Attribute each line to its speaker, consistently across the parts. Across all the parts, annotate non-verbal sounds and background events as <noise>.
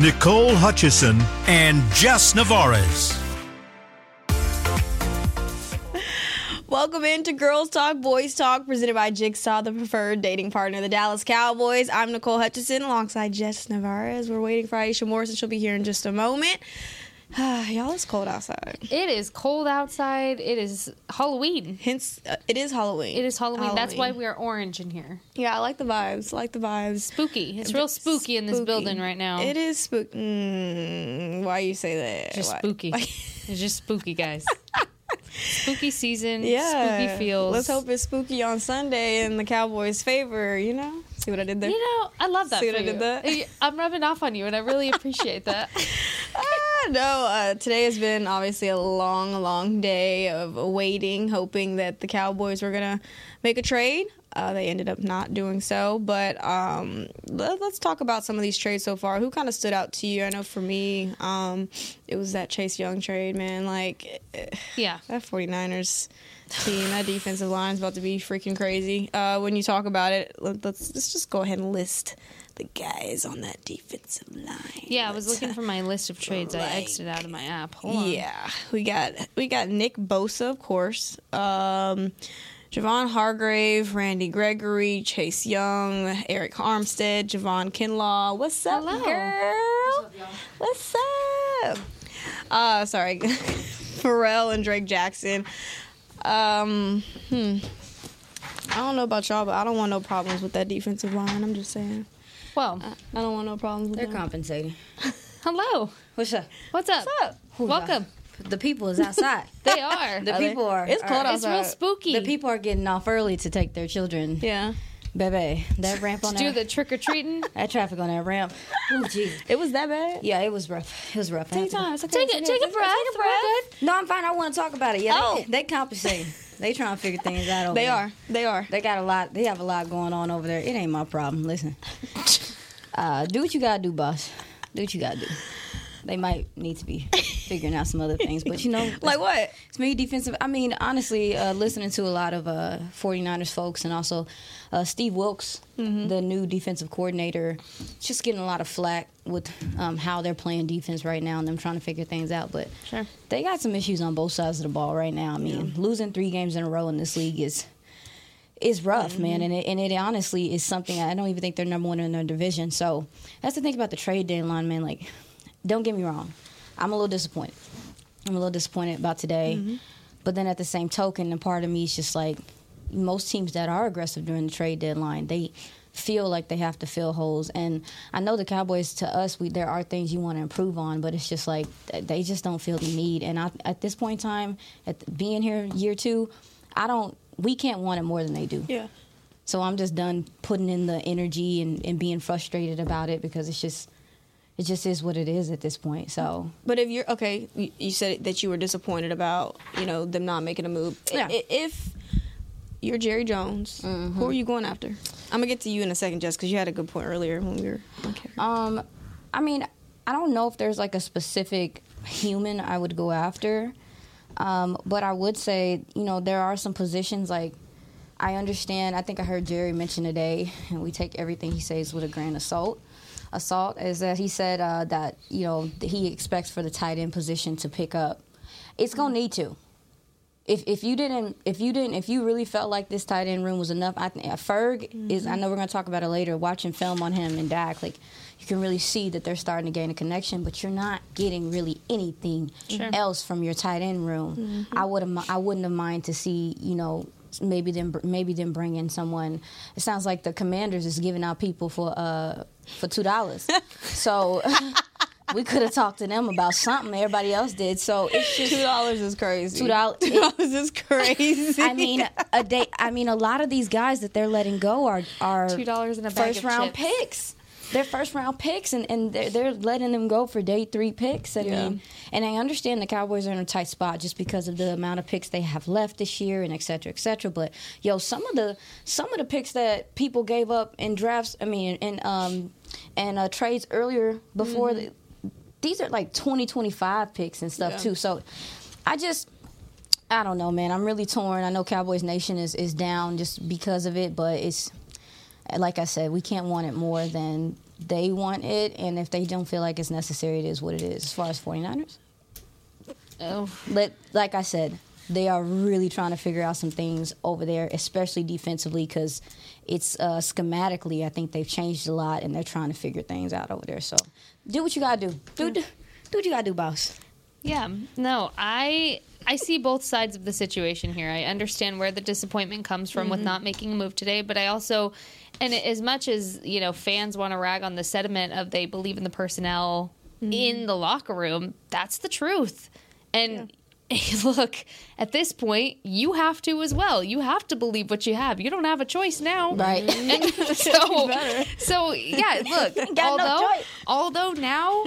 Speaker 1: Nicole Hutchison, and Jess Navarez.
Speaker 2: Welcome into Girls Talk, Boys Talk, presented by Jigsaw, the preferred dating partner of the Dallas Cowboys. I'm Nicole Hutchison alongside Jess Navarez. We're waiting for Aisha Morrison. She'll be here in just a moment. <sighs> Y'all, it's cold outside.
Speaker 3: It is cold outside. It is Halloween.
Speaker 2: Hence, uh, it is Halloween.
Speaker 3: It is Halloween. That's why we are orange in here.
Speaker 2: Yeah, I like the vibes. I like the vibes.
Speaker 3: Spooky. It's real spooky in this
Speaker 2: Spooky.
Speaker 3: building right now.
Speaker 2: It is spooky. Mm, why you say that?
Speaker 3: just
Speaker 2: Why-
Speaker 3: spooky.
Speaker 2: why-
Speaker 3: it's just spooky, guys. <laughs> spooky season.
Speaker 2: yeah.
Speaker 3: Spooky feels.
Speaker 2: Let's hope it's spooky on Sunday in the Cowboys' favor. You know. See what I did there?
Speaker 3: You know, I love that
Speaker 2: See what I
Speaker 3: you.
Speaker 2: did there?
Speaker 3: I'm rubbing off on you, and I really appreciate <laughs> that.
Speaker 2: Ah, no, uh, today has been obviously a long, long day of waiting, hoping that the Cowboys were gonna make a trade. Uh, they ended up not doing so, but um, let, us talk about some of these trades so far. Who kind of stood out to you? I know for me, um, it was that Chase Young trade, man. Like eh,
Speaker 3: Yeah.
Speaker 2: that 49ers team, that defensive line is about to be freaking crazy. Uh, when you talk about it, let, let's let's just go ahead and list the guys on that defensive line.
Speaker 3: Yeah, I was looking for my list of trades. I exited out of my app. Hold on.
Speaker 2: yeah, we got we got Nick Bosa, of course. Um, Javon Hargrave, Randy Gregory, Chase Young, Arik Armstead, Javon Kinlaw. What's up,
Speaker 3: Hello.
Speaker 2: girl? What's up? Uh, sorry, <laughs> Pharrell and Drake Jackson. Um, hmm. I don't know about y'all, but I don't want no problems with that defensive line. I'm just saying.
Speaker 3: Well,
Speaker 2: I don't want no problems with
Speaker 4: They're
Speaker 2: them.
Speaker 4: compensating. <laughs>
Speaker 3: hello.
Speaker 4: What's up?
Speaker 3: What's up?
Speaker 2: What's up?
Speaker 3: Welcome.
Speaker 4: The people is outside. <laughs>
Speaker 3: They are.
Speaker 4: The
Speaker 2: Are they?
Speaker 4: people are.
Speaker 2: It's cold
Speaker 4: are-
Speaker 3: it's real spooky.
Speaker 4: The people are getting off early to take their children.
Speaker 2: Yeah,
Speaker 4: Bebe, that ramp on <laughs>
Speaker 3: do
Speaker 4: that,
Speaker 3: the trick or treating. <laughs>
Speaker 4: that traffic on that ramp. Oh, Jesus.
Speaker 2: it was that bad.
Speaker 4: Yeah, it was rough. It was rough.
Speaker 2: Take
Speaker 4: had to-
Speaker 2: time. Okay.
Speaker 3: Take
Speaker 2: It's
Speaker 3: a take a breath.
Speaker 2: Take a breath.
Speaker 3: Good.
Speaker 4: No, I'm fine. I want to talk about it. Yeah,
Speaker 2: Oh.
Speaker 4: they, they compensating. they trying to figure things out over there.
Speaker 2: They
Speaker 4: there.
Speaker 2: are. They are.
Speaker 4: They got a lot. They have a lot going on over there. It ain't my problem. Listen, uh, do what you gotta do, boss. Do what you gotta do. They might need to be figuring out some other things, but you know, <laughs>
Speaker 2: Like what?
Speaker 4: It's me defensive. I mean, honestly, uh, listening to a lot of uh, 49ers folks and also uh, Steve Wilks, the new defensive coordinator, just getting a lot of flack with um, how they're playing defense right now and them trying to figure things out. But
Speaker 2: Sure.
Speaker 4: they got some issues on both sides of the ball right now. I mean, losing three games in a row in this league is is rough, man, and it, and it honestly is something I don't even think they're number one in their division. So that's the thing about the trade deadline, man. Like, don't get me wrong, I'm a little disappointed. I'm a little disappointed about today, mm-hmm. but then at the same token, a part of me is just like most teams that are aggressive during the trade deadline, they feel like they have to fill holes. And I know the Cowboys, to us, we there are things you want to improve on, but it's just like they just don't feel the need. And I, at this point in time, at the- being here year two, I don't. We can't want it more than they do.
Speaker 2: Yeah.
Speaker 4: So I'm just done putting in the energy and, and being frustrated about it because it's just it just is what it is at this point. So
Speaker 2: But if you're okay, you, said that you were disappointed about you know them not making a move.
Speaker 4: Yeah.
Speaker 2: If you're Jerry Jones, who are you going after? I'm gonna get to you in a second, Jess, because you had a good point earlier when we were. Okay.
Speaker 4: Um, I mean, I don't know if there's like a specific human I would go after, um, but I would say, you know, there are some positions like I understand. I think I heard Jerry mention today, and we take everything he says with a grain of salt. Assault is that he said uh, that you know he expects for the tight end position to pick up. It's gonna need to. If if you didn't if you didn't if you really felt like this tight end room was enough, I think Ferg is. I know we're gonna talk about it later. Watching film on him and Dak, like you can really see that they're starting to gain a connection, but you're not getting really anything else from your tight end room. I would I wouldn't have mind to see you know maybe them maybe them bring in someone. It sounds like the Commanders is giving out people for uh for two dollars. so. <laughs> We could have talked to them about something everybody else did. So it's just
Speaker 2: Two dollars is crazy.
Speaker 4: Two dollars-
Speaker 2: is crazy. <laughs>
Speaker 4: I mean, a day. I mean, a lot of these guys that they're letting go are are
Speaker 3: Two dollars in a bag
Speaker 4: first
Speaker 3: of
Speaker 4: round
Speaker 3: chips.
Speaker 4: picks. Their first round picks, and, and they're, they're letting them go for day three picks. I
Speaker 2: Yeah.
Speaker 4: mean, and I understand the Cowboys are in a tight spot just because of the amount of picks they have left this year, and et cetera, et cetera. But yo, some of the some of the picks that people gave up in drafts, I mean, in um and uh, trades earlier before. The, these are like 2025 picks and stuff
Speaker 2: Yeah.
Speaker 4: too. So I just I don't know, man. I'm really torn. I know Cowboys Nation is, is down just because of it, but it's like I said, we can't want it more than they want it, and if they don't feel like it's necessary, it is what it is. As far as 49ers,
Speaker 3: Oh,
Speaker 4: let like I said, they are really trying to figure out some things over there, especially defensively, because it's uh, schematically. I think they've changed a lot, and they're trying to figure things out over there. So, do what you gotta do. Do do, do what you gotta do, boss.
Speaker 3: Yeah, no, I I see both sides of the situation here. I understand where the disappointment comes from with not making a move today, but I also and as much as, you know, fans want to rag on the sentiment of they believe in the personnel in the locker room, that's the truth. And <laughs> look, at this point, you have to as well. You have to believe what you have. You don't have a choice now.
Speaker 4: Right. <laughs>
Speaker 3: And <laughs> so, so yeah, look,
Speaker 4: got no
Speaker 3: although although now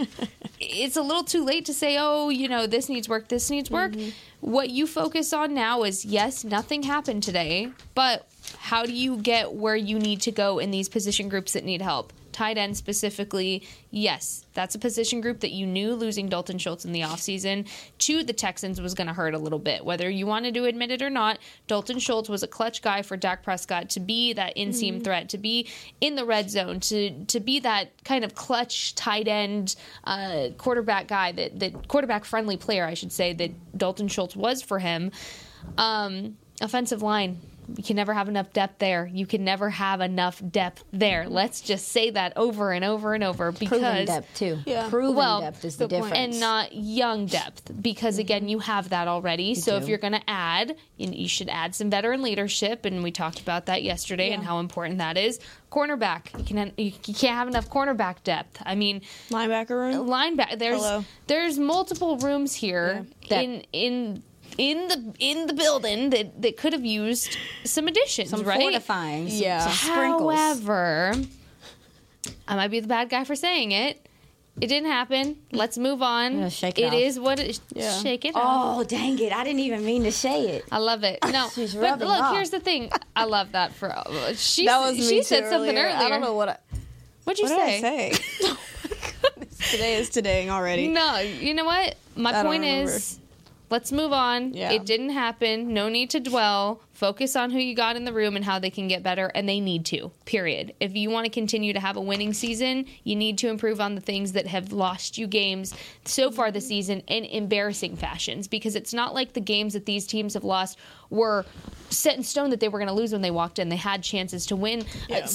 Speaker 3: it's a little too late to say, oh, you know, this needs work, this needs work. Mm-hmm. What you focus on now is yes, nothing happened today, but how do you get where you need to go in these position groups that need help? Tight end specifically, yes, that's a position group that you knew losing Dalton Schultz in the offseason to the Texans was going to hurt a little bit. Whether you wanted to admit it or not, Dalton Schultz was a clutch guy for Dak Prescott to be that inseam threat, to be in the red zone, to to be that kind of clutch tight end uh, quarterback guy that that quarterback friendly player, I should say, that Dalton Schultz was for him. Um, offensive line. You can never have enough depth there. You can never have enough depth there. Let's just say that over and over and over
Speaker 4: Proven
Speaker 3: because
Speaker 4: depth too.
Speaker 2: Yeah.
Speaker 4: Proven
Speaker 3: Well,
Speaker 4: depth is the
Speaker 2: good point.
Speaker 4: difference.
Speaker 3: and not young depth because mm-hmm. again you have that already so if you're going to add you, you should add some veteran leadership and we talked about that yesterday and how important that is cornerback you can you can't have enough cornerback depth i mean
Speaker 2: Linebacker room.
Speaker 3: linebacker there's
Speaker 2: Hello.
Speaker 3: there's multiple rooms here
Speaker 4: Yeah.
Speaker 3: in in in the in the building that that could have used some additions
Speaker 4: some
Speaker 3: right
Speaker 4: fortifying, some,
Speaker 2: Yeah.
Speaker 4: some sprinkles.
Speaker 3: However, I might be the bad guy for saying it. It didn't happen. Let's move on.
Speaker 4: Yeah, shake it
Speaker 3: It
Speaker 4: off.
Speaker 3: is what it
Speaker 2: Yeah.
Speaker 3: Shake it oh, off.
Speaker 4: Oh dang it! I didn't even mean to say it.
Speaker 3: I love it. No, <laughs>
Speaker 4: She's
Speaker 3: but look,
Speaker 4: off.
Speaker 3: here's the thing. I love that for she.
Speaker 2: That was me
Speaker 3: she
Speaker 2: too
Speaker 3: said something earlier.
Speaker 2: I don't know what. I,
Speaker 3: What'd you
Speaker 2: what
Speaker 3: say?
Speaker 2: did I say? oh my goodness. Today is today already.
Speaker 3: No, you know what? My
Speaker 2: I don't
Speaker 3: point
Speaker 2: remember.
Speaker 3: is, let's move on.
Speaker 2: Yeah.
Speaker 3: It didn't happen. No need to dwell. Focus on who you got in the room and how they can get better, and they need to. Period. If you want to continue to have a winning season, you need to improve on the things that have lost you games so far this season in embarrassing fashions. Because it's not like the games that these teams have lost were set in stone that they were going to lose when they walked in. They had chances to win.
Speaker 2: Yeah.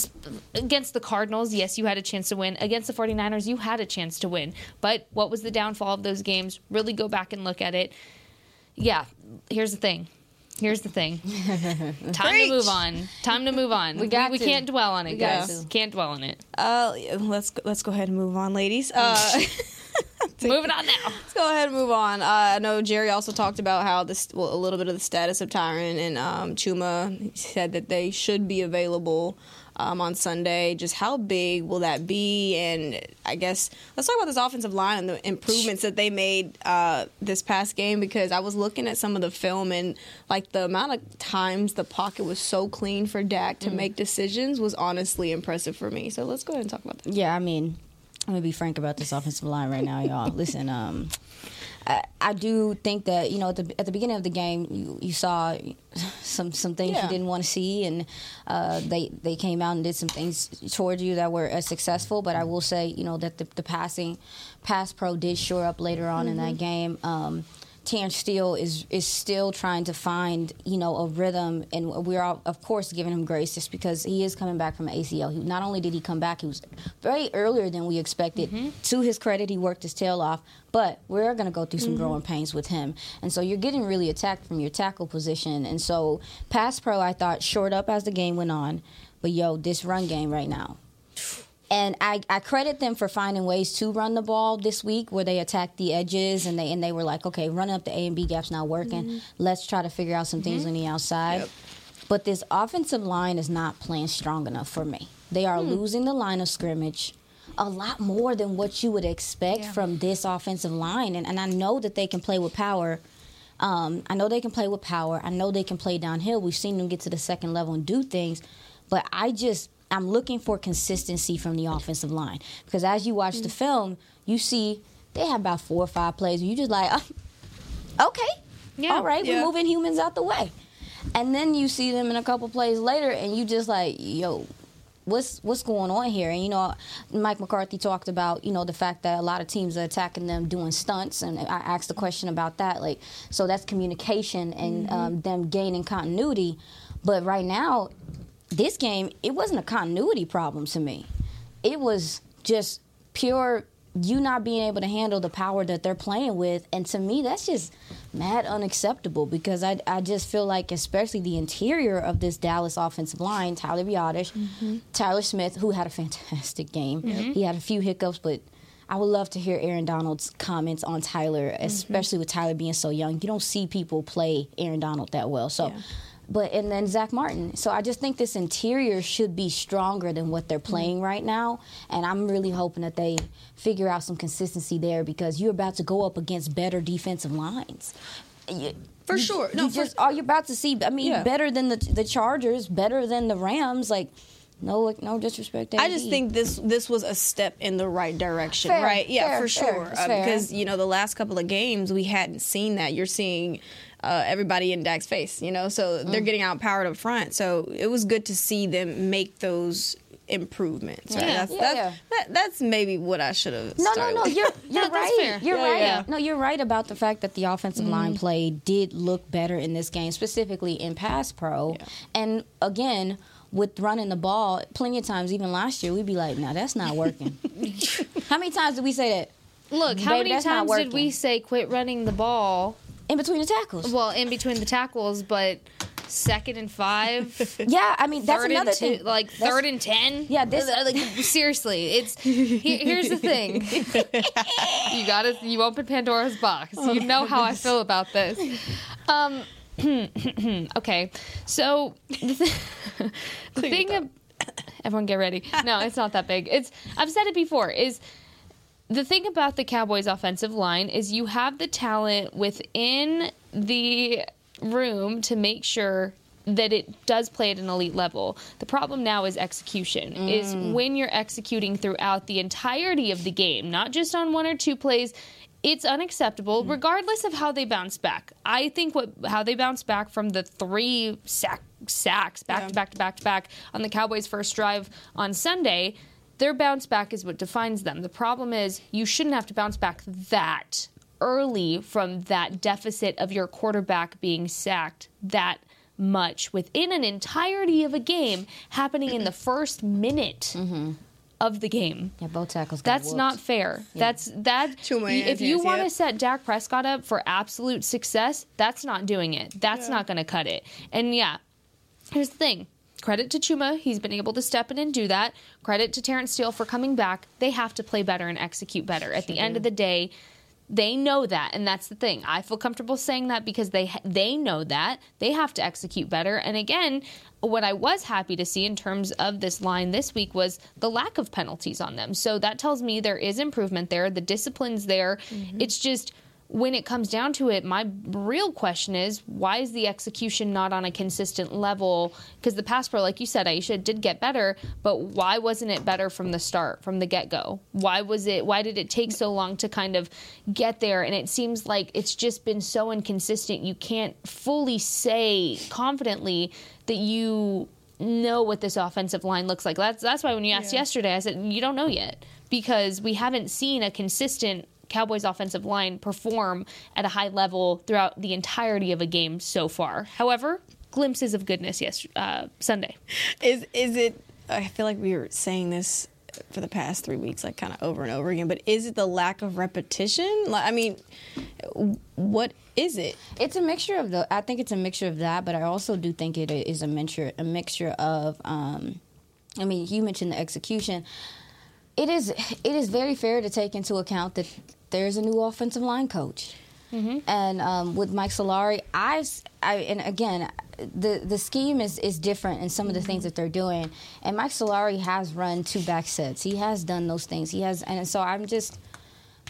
Speaker 3: Against the Cardinals, yes, you had a chance to win. Against the 49ers, you had a chance to win. But what was the downfall of those games? Really go back and look at it. Yeah, here's the thing. Here's the thing. <laughs> Time to move on. Time to move on. <laughs> we
Speaker 4: got
Speaker 3: we,
Speaker 4: to.
Speaker 3: can't dwell on it, guys. Can't dwell on it.
Speaker 2: Uh, let's go, let's go ahead and move on, ladies. Uh, <laughs>
Speaker 3: Moving on now.
Speaker 2: let's go ahead and move on. Uh, I know Jerry also talked about how this, well, a little bit of the status of Tyron and um, Chuma. He said that they should be available um, on Sunday. Just how big will that be? And I guess let's talk about this offensive line and the improvements that they made uh, this past game. Because I was looking at some of the film and like the amount of times the pocket was so clean for Dak to make decisions was honestly impressive for me. So let's go ahead and talk about that.
Speaker 4: Yeah, I mean, I'm gonna be frank about this offensive line right now, y'all. Listen, um, I, I do think that you know at the at the beginning of the game you, you saw some some things
Speaker 2: Yeah.
Speaker 4: you didn't want to see, and uh, they they came out and did some things towards you that were uh, successful. But I will say you know that the, the passing pass pro did shore up later on in that game. Um, Terence Steele is is still trying to find you know a rhythm, and we're all, of course giving him grace just because he is coming back from ACL. He, not only did he come back, he was very earlier than we expected. Mm-hmm. To his credit, he worked his tail off, but we're going to go through some mm-hmm. growing pains with him, and so you're getting really attacked from your tackle position, and so pass pro I thought shored up as the game went on, but yo, this run game right now. And I, I credit them for finding ways to run the ball this week where they attacked the edges and they and they were like, okay, running up the A and B gaps not working. Mm-hmm. Let's try to figure out some things mm-hmm. on the outside.
Speaker 2: Yep.
Speaker 4: But this offensive line is not playing strong enough for me. They are hmm. losing the line of scrimmage. a lot more than what you would expect
Speaker 3: Yeah.
Speaker 4: from this offensive line. And, and I know that they can play with power. Um, I know they can play with power. I know they can play downhill. We've seen them get to the second level and do things. But I just, I'm looking for consistency from the offensive line. Because as you watch the film, you see they have about four or five plays. You just like, oh, <laughs> okay.
Speaker 3: Yeah.
Speaker 4: All right,
Speaker 2: Yeah.
Speaker 4: we're moving humans out the way. And then you see them in a couple plays later, and you just like, yo, what's what's going on here? And you know, Mike McCarthy talked about you know the fact that a lot of teams are attacking them doing stunts, and I asked the question about that. Like, so that's communication and um, them gaining continuity. But right now, this game, it wasn't a continuity problem to me. It was just pure you not being able to handle the power that they're playing with. And to me, that's just mad unacceptable because I, I just feel like, especially the interior of this Dallas offensive line, Tyler Biadasz, mm-hmm. Tyler Smith, who had a <laughs> fantastic game. He had a few hiccups, but I would love to hear Aaron Donald's comments on Tyler, mm-hmm. especially with Tyler being so young. You don't see people play Aaron Donald that well. So
Speaker 2: Yeah.
Speaker 4: But and then Zack Martin. So I just think this interior should be stronger than what they're playing right now, and I'm really hoping that they figure out some consistency there because you're about to go up against better defensive lines. You-
Speaker 2: For
Speaker 4: you-
Speaker 2: sure. No,
Speaker 4: you
Speaker 2: for-
Speaker 4: just are you about to see? I mean,
Speaker 2: Yeah.
Speaker 4: better than the the Chargers, better than the Rams. Like, no, no disrespect. To
Speaker 2: I just think this this was a step in the right direction,
Speaker 4: Fair,
Speaker 2: right? Yeah,
Speaker 4: fair,
Speaker 2: for sure. Uh, because you know the last couple of games we hadn't seen that. You're seeing uh, everybody in Dak's face, you know, so they're
Speaker 4: Mm.
Speaker 2: getting outpowered up front. So it was good to see them make those improvements. Right?
Speaker 3: Yeah.
Speaker 2: That's,
Speaker 4: Yeah,
Speaker 2: that's,
Speaker 4: yeah.
Speaker 2: That, that's maybe what I should have.
Speaker 4: No, no,
Speaker 2: started
Speaker 4: no.
Speaker 2: with.
Speaker 4: You're <laughs> you're right. You're
Speaker 2: Yeah,
Speaker 4: right.
Speaker 2: yeah.
Speaker 4: No, you're right about the fact that the offensive line play did look better in this game, specifically in pass pro.
Speaker 2: Yeah.
Speaker 4: And again, with running the ball, plenty of times, even last year, we'd be like, "No, that's not working." <laughs> how many times did we say that
Speaker 3: Look, how
Speaker 4: Babe,
Speaker 3: many times did we say quit running the ball?
Speaker 4: In between the tackles?
Speaker 3: Well, in between the tackles, but second and five. <laughs>
Speaker 4: yeah, I mean that's
Speaker 3: third
Speaker 4: another
Speaker 3: two,
Speaker 4: thing.
Speaker 3: like
Speaker 4: That's-
Speaker 3: third and ten.
Speaker 4: Yeah, this-
Speaker 3: like <laughs> seriously, it's here, here's the thing. <laughs> you got to you open Pandora's box.
Speaker 4: Oh,
Speaker 3: you know how I feel about this. Um, <clears throat> okay, so the, th- the thing. <coughs> Everyone, get ready. No, it's not that big. It's I've said it before. Is the thing about the Cowboys' offensive line is you have the talent within the room to make sure that it does play at an elite level. The problem now is execution. Is mm. when you're executing throughout the entirety of the game, not just on one or two plays. It's unacceptable, mm. regardless of how they bounce back. I think what how they bounce back from the three sack, sacks back
Speaker 2: Yeah.
Speaker 3: to back to back to back on the Cowboys' first drive on Sunday their bounce back is what defines them. The problem is you shouldn't have to bounce back that early from that deficit of your quarterback being sacked that much within an entirety of a game happening in the first minute mm-hmm. of the game.
Speaker 4: yeah, both tackles. Got
Speaker 3: That's
Speaker 4: whooped.
Speaker 3: not fair. That's that.
Speaker 2: Too many
Speaker 3: If you want to
Speaker 2: yep.
Speaker 3: set Dak Prescott up for absolute success, that's not doing it. That's not going to cut it. And yeah, here's the thing. Credit to Chuma. He's been able to step in and do that. Credit to Terence Steele for coming back. They have to play better and execute better. At the end of the day, they know that, and that's the thing. I feel comfortable saying that because they they know that they have to execute better. And again, what I was happy to see in terms of this line this week was the lack of penalties on them. So that tells me there is improvement there. The discipline's there. Mm-hmm. It's just when it comes down to it, my real question is why is the execution not on a consistent level? Because the pass pro, like you said, Aisha, did get better, but why wasn't it better from the start, from the get go? Why was it? Why did it take so long to kind of get there? And it seems like it's just been so inconsistent. You can't fully say confidently that you know what this offensive line looks like. That's that's why when you asked yesterday, I said you don't know yet because we haven't seen a consistent Cowboys offensive line perform at a high level throughout the entirety of a game so far. However, glimpses of goodness yes uh, Sunday.
Speaker 2: Is is it? I feel like we were saying this for the past three weeks, like kind of over and over again. But is it the lack of repetition? Like, I mean, what is it?
Speaker 4: It's a mixture of the. I think it's a mixture of that, but I also do think it is a mixture a mixture of. Um, I mean, you mentioned the execution. It is it is very fair to take into account that there's a new offensive line coach, and um, with Mike Solari, I've I, and again, the the scheme is is different in some of the things that they're doing. And Mike Solari has run two back sets. He has done those things. He has, and so I'm just.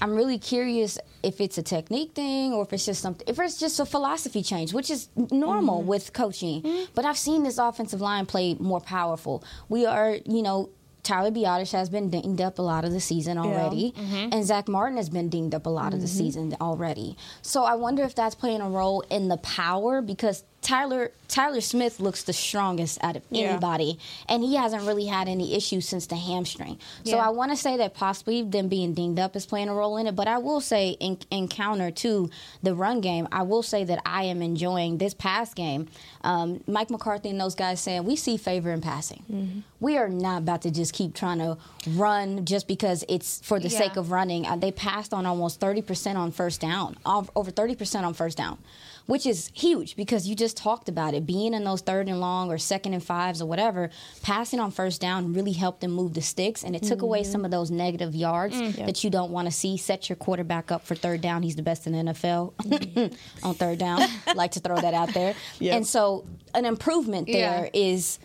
Speaker 4: I'm really curious if it's a technique thing or if it's just something, if it's just a philosophy change, which is normal
Speaker 2: Mm-hmm.
Speaker 4: with coaching. But I've seen this offensive line play more powerful. We are, you know, Tyler Biadasz has been dinged up a lot of the season already, mm-hmm. and Zack Martin has been dinged up a lot of the mm-hmm. season already. So I wonder if that's playing a role in the power because Tyler Tyler Smith looks the strongest out of
Speaker 2: Yeah.
Speaker 4: anybody, and he hasn't really had any issues since the hamstring. So
Speaker 2: Yeah.
Speaker 4: I want to say that possibly them being dinged up is playing a role in it. But I will say, in, in counter to the run game, I will say that I am enjoying this pass game. Um, Mike McCarthy and those guys saying we see favor in passing. We are not about to just keep trying to run just because it's for the
Speaker 3: Yeah.
Speaker 4: sake of running. Uh, they passed on almost 30% on first down, over 30% on first down, which is huge because you just talked about it. Being in those third and long or second and fives or whatever, passing on first down really helped them move the sticks and it took away mm-hmm. some of those negative yards mm. that you don't want to see. Set your quarterback up for third down. He's the best in the NFL <laughs> on third down. <laughs> like to throw that out there.
Speaker 2: Yep.
Speaker 4: And so an improvement there
Speaker 3: Yeah.
Speaker 4: is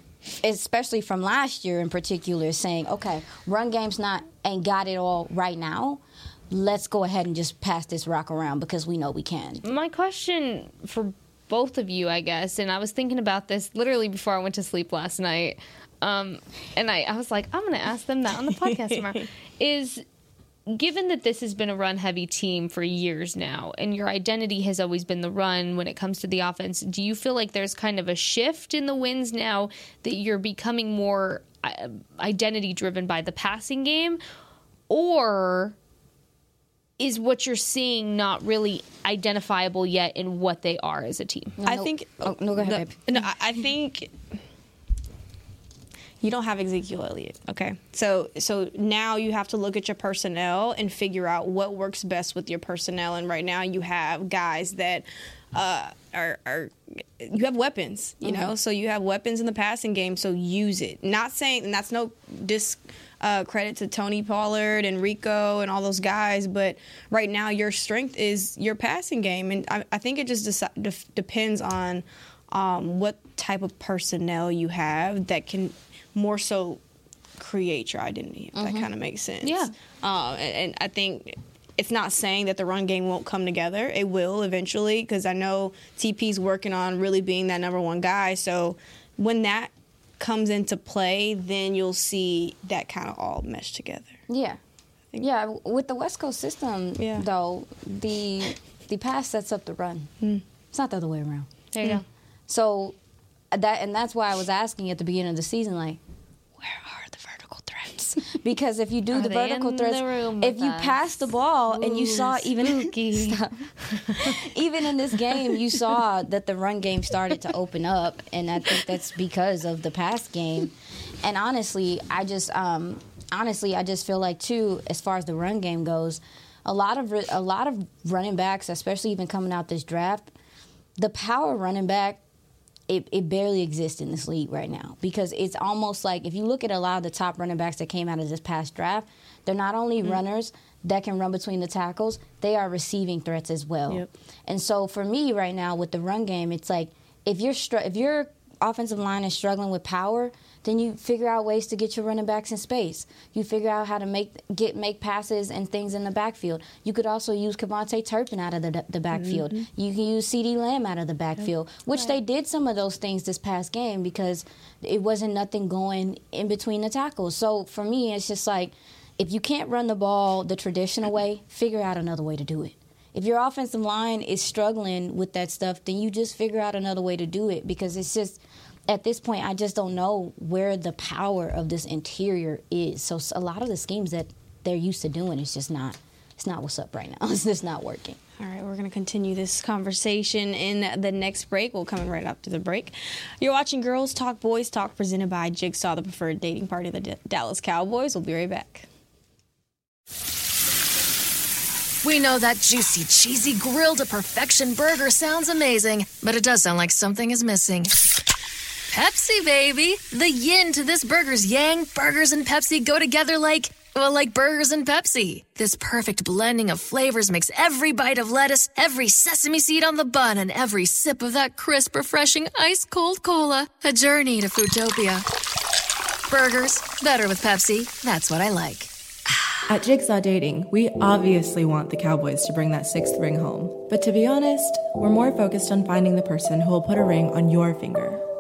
Speaker 4: especially from last year in particular saying okay run game's not ain't got it all right now let's go ahead and just pass this rock around because we know we can
Speaker 3: My question for both of you, I guess, and I was thinking about this literally before I went to sleep last night. Um, and I, I was like, I'm going to ask them that on the podcast tomorrow. <laughs> Is given that this has been a run heavy team for years now, and your identity has always been the run when it comes to the offense, do you feel like there's kind of a shift in the wins now that you're becoming more uh, identity driven by the passing game? Or is what you're seeing not really identifiable yet in what they are as a team?
Speaker 2: I
Speaker 4: No-
Speaker 2: think.
Speaker 4: oh, no, go ahead, babe.
Speaker 2: No, I- I think you don't have Ezekiel Elliott. Okay, so so now you have to look at your personnel and figure out what works best with your personnel. And right now you have guys that uh, are are you have weapons. You know, so you have weapons in the passing game. So use it. Not saying and that's no dis. Uh, credit to Tony Pollard and Rico and all those guys, but right now your strength is your passing game, and I, I think it just deci- def- depends on um, what type of personnel you have that can more so create your identity. If that kind of makes sense.
Speaker 3: Yeah.
Speaker 2: Um, and, and I think it's not saying that the run game won't come together. It will eventually because I know TP's working on really being that number one guy. So when that comes into play, then you'll see that kind of all mesh together.
Speaker 4: yeah yeah with the west coast system
Speaker 2: Yeah.
Speaker 4: though the the pass sets up the run hmm. it's not the other way around
Speaker 3: There you go.
Speaker 4: so uh, that and that's why i was asking at the beginning of the season like where are the vertical threats because if you do
Speaker 3: Are
Speaker 4: the vertical
Speaker 3: in
Speaker 4: threats
Speaker 3: the
Speaker 4: if you
Speaker 3: us?
Speaker 4: pass the ball and you saw even <laughs> <laughs> even in this game, you saw that the run game started to open up, and I think that's because of the pass game. And honestly, I just, um, honestly, I just feel like too, as far as the run game goes, a lot of a lot of running backs, especially even coming out this draft, the power running back. It, it barely exists in this league right now because it's almost like if you look at a lot of the top running backs that came out of this past draft, they're not only mm-hmm. runners that can run between the tackles, they are receiving threats as well.
Speaker 2: Yep.
Speaker 4: And so for me right now with the run game, it's like if you're str- if your offensive line is struggling with power, then you figure out ways to get your running backs in space. You figure out how to make get make passes and things in the backfield. You could also use KaVontae Turpin out of the, the backfield. Mm-hmm. You can use CeeDee Lamb out of the backfield, which they did some of those things this past game because it wasn't nothing going in between the tackles. So for me, it's just like if you can't run the ball the traditional way, figure out another way to do it. If your offensive line is struggling with that stuff, then you just figure out another way to do it because it's just at this point I just don't know where the power of this interior is. So a lot of the schemes that they're used to doing is just not it's not what's up right now. <laughs> It's just not working.
Speaker 2: All right, we're going to continue this conversation in the next break. We'll come in right after the break. You're watching Girls Talk, Boys Talk, presented by Jigsaw, the preferred dating party of the D- Dallas Cowboys. We'll be right back.
Speaker 5: We know that juicy, cheesy, grilled to perfection burger sounds amazing, but it does sound like something is missing. Pepsi, baby! The yin to this burger's yang, burgers and Pepsi go together like Well, like burgers and Pepsi. This perfect blending of flavors makes every bite of lettuce, every sesame seed on the bun, and every sip of that crisp, refreshing, ice cold cola a journey to Foodtopia. Burgers, better with Pepsi. That's what I like.
Speaker 6: At Jigsaw Dating, we obviously want the Cowboys to bring that sixth ring home. But to be honest, we're more focused on finding the person who will put a ring on your finger.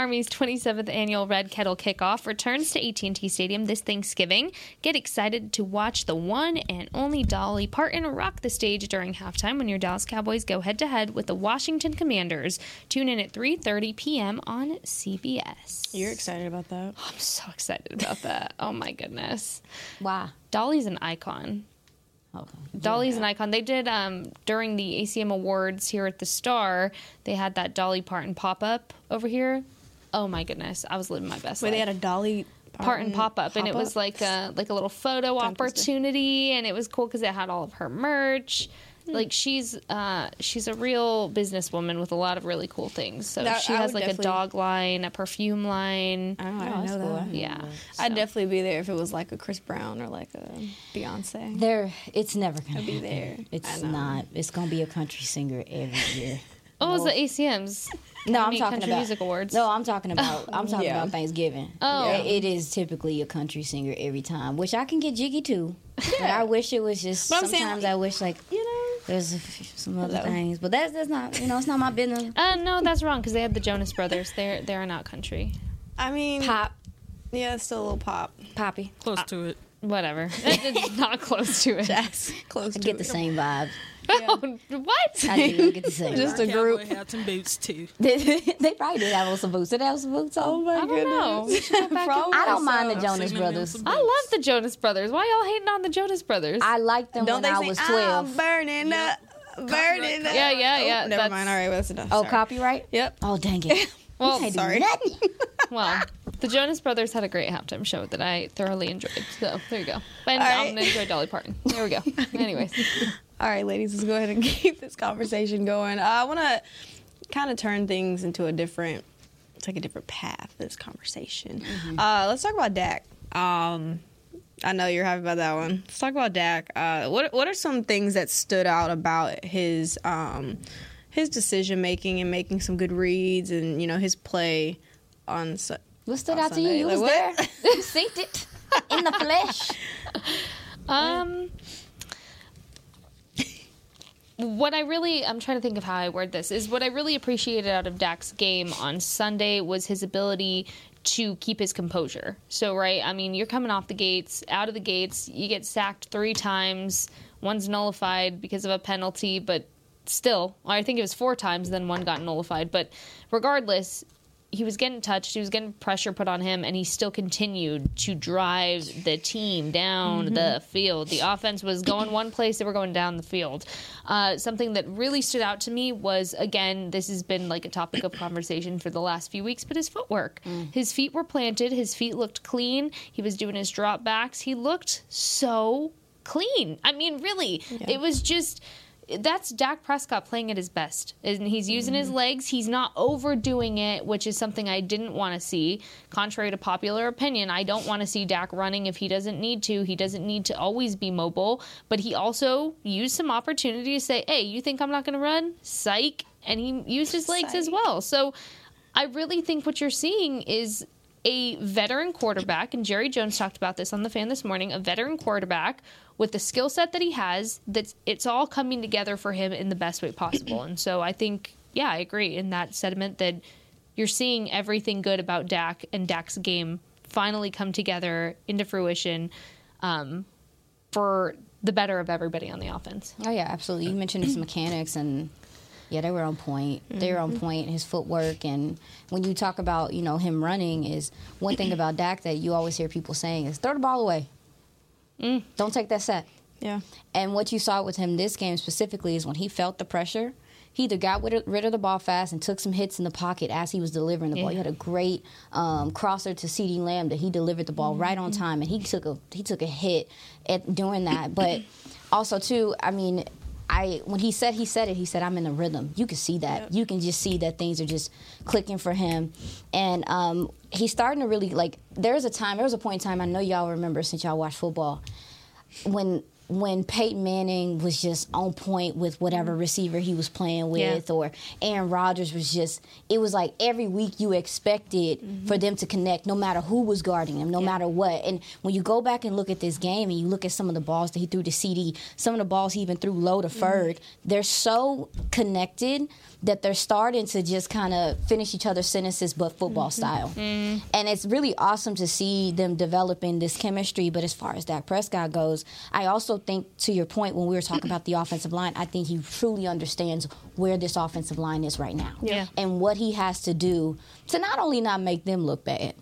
Speaker 3: Army's 27th annual Red Kettle Kickoff returns to AT&T Stadium this Thanksgiving. Get excited to watch the one and only Dolly Parton rock the stage during halftime when your Dallas Cowboys go head-to-head with the Washington Commanders. Tune in at 3:30 p.m. on CBS.
Speaker 2: You're excited about that?
Speaker 3: I'm so excited about that. Oh my goodness.
Speaker 4: Wow.
Speaker 3: Dolly's an icon.
Speaker 4: Okay.
Speaker 3: Dolly's an icon. They did um, during the ACM Awards here at the Star. They had that Dolly Parton pop up over here. Oh my goodness, I was living my best
Speaker 2: Where
Speaker 3: life.
Speaker 2: they had a Dolly
Speaker 3: Parton pop up, and it was like a like a little photo opportunity, and it was cool because it had all of her merch.
Speaker 2: Hmm.
Speaker 3: Like she's uh, she's a real businesswoman with a lot of really cool things. So
Speaker 2: That-
Speaker 3: she
Speaker 2: I
Speaker 3: has
Speaker 2: would
Speaker 3: like a dog line, a perfume line.
Speaker 2: Oh, I didn't
Speaker 4: that's
Speaker 2: know
Speaker 4: cool.
Speaker 2: that.
Speaker 3: Yeah,
Speaker 2: I'd definitely be there if it was like a Chris Brown or like a Beyonce.
Speaker 4: There, it's never gonna
Speaker 2: be
Speaker 4: happen.
Speaker 2: there.
Speaker 4: It's not. It's gonna be a country singer every year. <laughs>
Speaker 3: Oh, it was the ACMs. <laughs>
Speaker 4: No, I'm talking
Speaker 3: Country
Speaker 4: about
Speaker 3: Music Awards.
Speaker 4: No, I'm talking about. <laughs> I'm talking
Speaker 2: Yeah.
Speaker 4: about Thanksgiving.
Speaker 3: Oh.
Speaker 4: Yeah, it is typically a country singer every time, which I can get jiggy too. <laughs> But I wish it was just.
Speaker 2: But I'm saying,
Speaker 4: sometimes
Speaker 2: like,
Speaker 4: I wish like
Speaker 2: You know,
Speaker 4: there's a f- some other
Speaker 2: Hello.
Speaker 4: things, but that's that's not. You know, it's not my business. <laughs>
Speaker 3: Uh, no, that's wrong because they had the Jonas Brothers. They're they're not country.
Speaker 2: I mean,
Speaker 4: Pop,
Speaker 2: yeah, it's still a little pop.
Speaker 4: poppy.
Speaker 7: Close to it.
Speaker 3: Whatever. it's not close to it.
Speaker 2: Jazz, close
Speaker 4: I
Speaker 2: to
Speaker 4: get the
Speaker 2: it.
Speaker 4: same vibes.
Speaker 3: Oh, <laughs> what?
Speaker 4: I do I get the same. <laughs>
Speaker 2: Just
Speaker 4: vibes.
Speaker 2: a group.
Speaker 7: Cowboy hats and boots too. <laughs>
Speaker 4: they, they probably did have on some boots. Did they have some boots on?
Speaker 2: Oh my
Speaker 3: I don't
Speaker 2: goodness.
Speaker 3: go back and
Speaker 2: Probably
Speaker 4: I don't mind the. Jonas
Speaker 7: Seen them in
Speaker 4: Brothers.
Speaker 3: I love the Jonas Brothers. Why y'all hating on the Jonas Brothers?
Speaker 4: I liked them
Speaker 2: Don't
Speaker 4: when
Speaker 2: they
Speaker 4: I
Speaker 2: say
Speaker 4: was
Speaker 2: I'm
Speaker 4: twelve.
Speaker 2: burning up, burning up?
Speaker 3: Yeah, yeah,
Speaker 2: Oh,
Speaker 3: yeah,
Speaker 2: never
Speaker 3: that's-
Speaker 2: mind. All right, well, that's enough.
Speaker 4: Oh,
Speaker 2: Sorry.
Speaker 4: copyright.
Speaker 2: Yep.
Speaker 4: Oh dang it.
Speaker 3: well,
Speaker 4: Can't
Speaker 2: sorry.
Speaker 3: well, the Jonas Brothers had a great halftime show that I thoroughly enjoyed. So there you go. And
Speaker 2: All
Speaker 3: I'm
Speaker 2: right.
Speaker 3: gonna enjoy Dolly Parton. There we go. Anyways,
Speaker 2: All right, ladies, let's go ahead and <laughs> keep this conversation going. Uh, I want to kind of turn things into a different, take a different path. This conversation. Uh, let's talk about Dak. Um, I know you're happy about that one. Let's talk about Dak. Uh, what What are some things that stood out about his um, his decision making and making some good reads and you know his play on. Su-
Speaker 4: What stood
Speaker 2: on
Speaker 4: out to you?
Speaker 2: Sunday?
Speaker 4: You
Speaker 2: Like,
Speaker 4: was
Speaker 2: what?
Speaker 4: there. <laughs> You seen it in the flesh. <laughs>
Speaker 3: um, what I really, I'm trying to think of how I word this, is what I really appreciated out of Dak's game on Sunday was his ability to keep his composure. So, right, I mean, you're coming off the gates, out of the gates, you get sacked three times, one's nullified because of a penalty, but still, I think it was four times, then one got nullified. But regardless, he was getting touched, he was getting pressure put on him, and he still continued to drive the team down the field. The offense was going one place, they were going down the field. Uh, something that really stood out to me was again, this has been like a topic of conversation for the last few weeks, but his footwork. His feet were planted, his feet looked clean, he was doing his drop backs, he looked so clean. I mean, really, it was just that's Dak Prescott playing at his best. And he's using his mm-hmm. legs. He's not overdoing it, which is something I didn't want to see. Contrary to popular opinion, I don't want to see Dak running if he doesn't need to. He doesn't need to always be mobile. But he also used some opportunity to say, hey, you think I'm not going to run? Psych. And he used his legs as well. So I really think what you're seeing is a veteran quarterback, and Jerry Jones talked about this on the fan this morning, a veteran quarterback with the skill set that he has, that it's all coming together for him in the best way possible. And so I think, yeah, I agree in that sentiment that you're seeing everything good about Dak and Dak's game finally come together into fruition um, for the better of everybody on the offense.
Speaker 4: Oh yeah, absolutely. You mentioned his mechanics and yeah, they were on point. They were on mm-hmm. point. His footwork and when you talk about you know him running is one thing about Dak that you always hear people saying is throw the ball away. Mm. Don't take that set.
Speaker 2: Yeah.
Speaker 4: And what you saw with him this game specifically is when he felt the pressure, he either got rid of, the ball fast and took some hits in the pocket as he was delivering the ball. He had a great um, crosser to CeeDee Lamb that he delivered the ball right on mm-hmm. time, and he took a he took a hit at doing that. But also too, I mean. I when he said he said it, he said I'm in the rhythm. You can see that. You can just see that things are just clicking for him, and um, he's starting to really like. There was a time, there was a point in time. I know y'all remember since y'all watched football when when Peyton Manning was just on point with whatever mm-hmm. receiver he was playing with,
Speaker 3: Yeah.
Speaker 4: or Aaron Rodgers was just, it was like every week you expected mm-hmm. for them to connect, no matter who was guarding them, no matter what. And when you go back and look at this game and you look at some of the balls that he threw to CeeDee, some of the balls he even threw low to mm-hmm. Ferg, they're so connected that they're starting to just kind of finish each other's sentences, but football style. And it's really awesome to see them developing this chemistry. But as far as Dak Prescott goes, I also think, to your point, when we were talking about the offensive line, I think he truly understands where this offensive line is right now
Speaker 3: Yeah.
Speaker 4: and what he has to do to not only not make them look bad,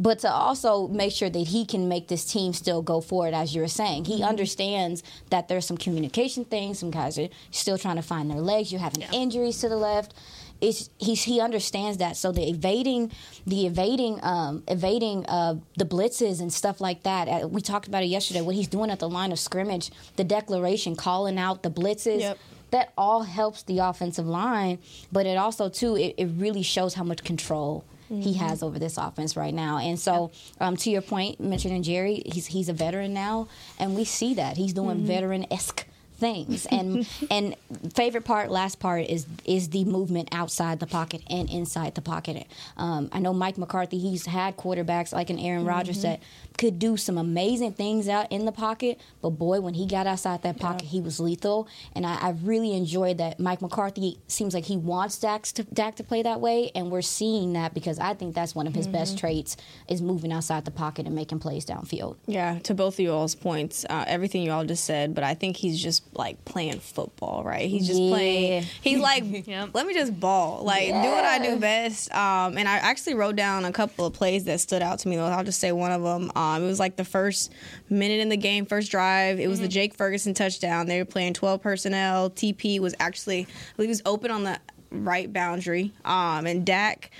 Speaker 4: but to also make sure that he can make this team still go forward, as you were saying. He mm-hmm. understands that there's some communication things. Some guys are still trying to find their legs. You're having injuries to the left. It's, he's, he understands that. So the evading, the evading, um, evading uh, the blitzes and stuff like that. Uh, we talked about it yesterday. What he's doing at the line of scrimmage, the declaration, calling out the blitzes
Speaker 2: Yep.
Speaker 4: that all helps the offensive line, but it also too it, it really shows how much control he has over this offense right now. And so, um, to your point, mentioning Jerry, he's he's a veteran now, and we see that he's doing veteran esque things. And <laughs> and favorite part, last part is is the movement outside the pocket and inside the pocket. Um, I know Mike McCarthy. He's had quarterbacks like an Aaron Rodgers that could do some amazing things out in the pocket, but boy, when he got outside that pocket, he was lethal. And I, I really enjoyed that. Mike McCarthy seems like he wants Dak to, Dak to play that way, and we're seeing that because I think that's one of his best traits is moving outside the pocket and making plays downfield.
Speaker 2: Yeah, to both of you all's points, uh, everything you all just said, but I think he's just like playing football, right? He's just
Speaker 4: Yeah.
Speaker 2: playing. He's <laughs> like,
Speaker 3: Yep.
Speaker 2: let me just ball, like do what I do best. Um, and I actually wrote down a couple of plays that stood out to me. Though I'll just say one of them. Um, it was like the first minute in the game, first drive. It was the Jake Ferguson touchdown. They were playing twelve personnel. TP was actually, I believe, he was open on the right boundary. Um, and Dak,